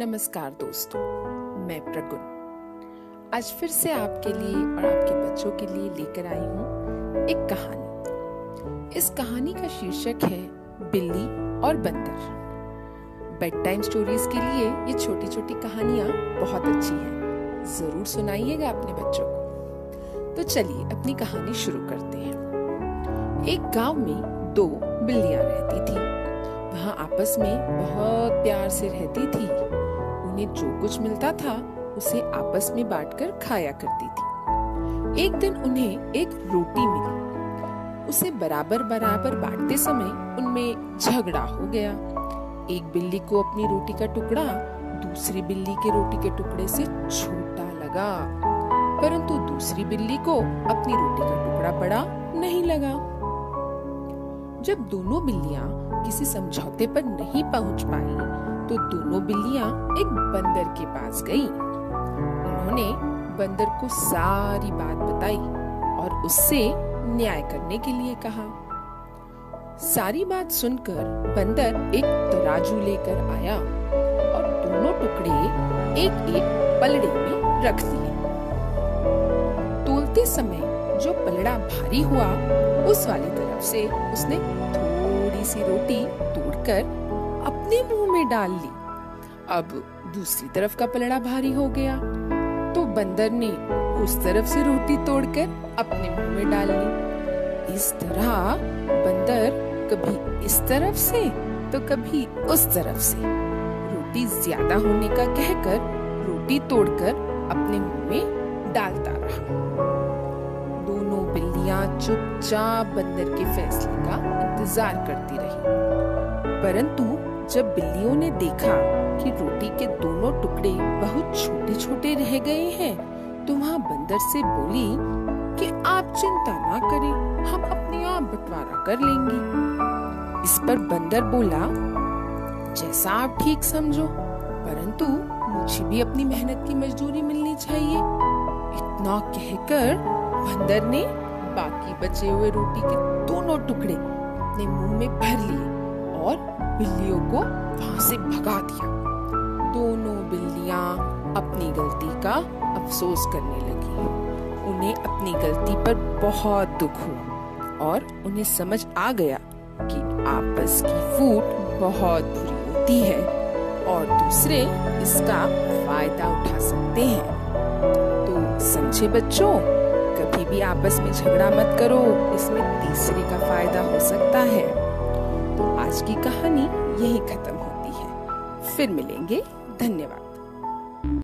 नमस्कार दोस्तों, मैं प्रगुण। आज फिर से आपके लिए और आपके बच्चों के लिए लेकर आई हूँ एक कहानी। इस कहानी का शीर्षक है, बिल्ली और बंदर। बेड टाइम स्टोरीज के लिए ये छोटी छोटी कहानियाँ बहुत अच्छी हैं। ज़रूर सुनाइएगा अपने बच्चों को। तो चलिए अपनी कहानी शुरू करते हैं। एक गाँव में दो बिल्लियाँ रहती थी। वहाँ आपस में बहुत प्यार से रहती थी। उन्हें जो कुछ मिलता था, उसे आपस में बांटकर खाया करती थी। एक दिन उन्हें एक रोटी मिली। उसे बराबर बराबर बांटते समय उनमें झगड़ा हो गया। एक बिल्ली को अपनी रोटी का टुकड़ा, दूसरी बिल्ली के रोटी के टुकड़े से छोटा लगा। परंतु दूसरी बिल्ली को अपनी रोटी का टुकड़ा बड़ा नहीं लगा। जब दोनों बिल्लियाँ किसी समझौते पर नहीं पहुँच पाई तो दोनों बिल्लियाँ एक बंदर के पास गई। उन्होंने बंदर को सारी बात बताई और उससे न्याय करने के लिए कहा। सारी बात सुनकर बंदर एक तराजू लेकर आया और दोनों टुकड़े एक एक पलड़े में रख दिए। तोलते समय जो पलड़ा भारी हुआ, उस वाली तरफ़ से उसने थोड़ी सी रोटी तोड़कर अपने मुँह में डाल ली। अब दूसरी तरफ़ का पलड़ा भारी हो गया तो बंदर ने उस तरफ़ से रोटी तोड़कर अपने मुँह में डाल ली। इस तरह बंदर कभी इस तरफ़ से तो कभी उस तरफ़ से। रोटी ज़्यादा होने का कहकर रोटी तोड़कर अपने मुँह में डालता रहा। दोनों बिल्लियाँ चुपचाप बंदर के फैसले का इंतज़ार करती रही। परंतु जब बिल्लियों ने देखा कि रोटी के दोनों टुकड़े बहुत छोटे छोटे रह गए हैं तो वहाँ बंदर से बोली कि आप चिंता ना करें, हम अपने आप बंटवारा कर लेंगे। इस पर बंदर बोला, जैसा आप ठीक समझो, परंतु मुझे भी अपनी मेहनत की मजदूरी मिलनी चाहिए। इतना कहकर बंदर ने बाकी बचे हुए रोटी के दोनों टुकड़े अपने मुँह में भर लिए। और बिल्लियों को वहाँ से भगा दिया। दोनों बिल्लियाँ अपनी गलती का अफसोस करने लगी। उन्हें अपनी गलती पर बहुत दुख हुआ और उन्हें समझ आ गया कि आपस की फूट बहुत बुरी होती है और दूसरे इसका फ़ायदा उठा सकते हैं। तो समझे बच्चों, कभी भी आपस में झगड़ा मत करो। इसमें तीसरे का फ़ायदा हो सकता है। आज की कहानी यही खत्म होती है। फिर मिलेंगे। धन्यवाद।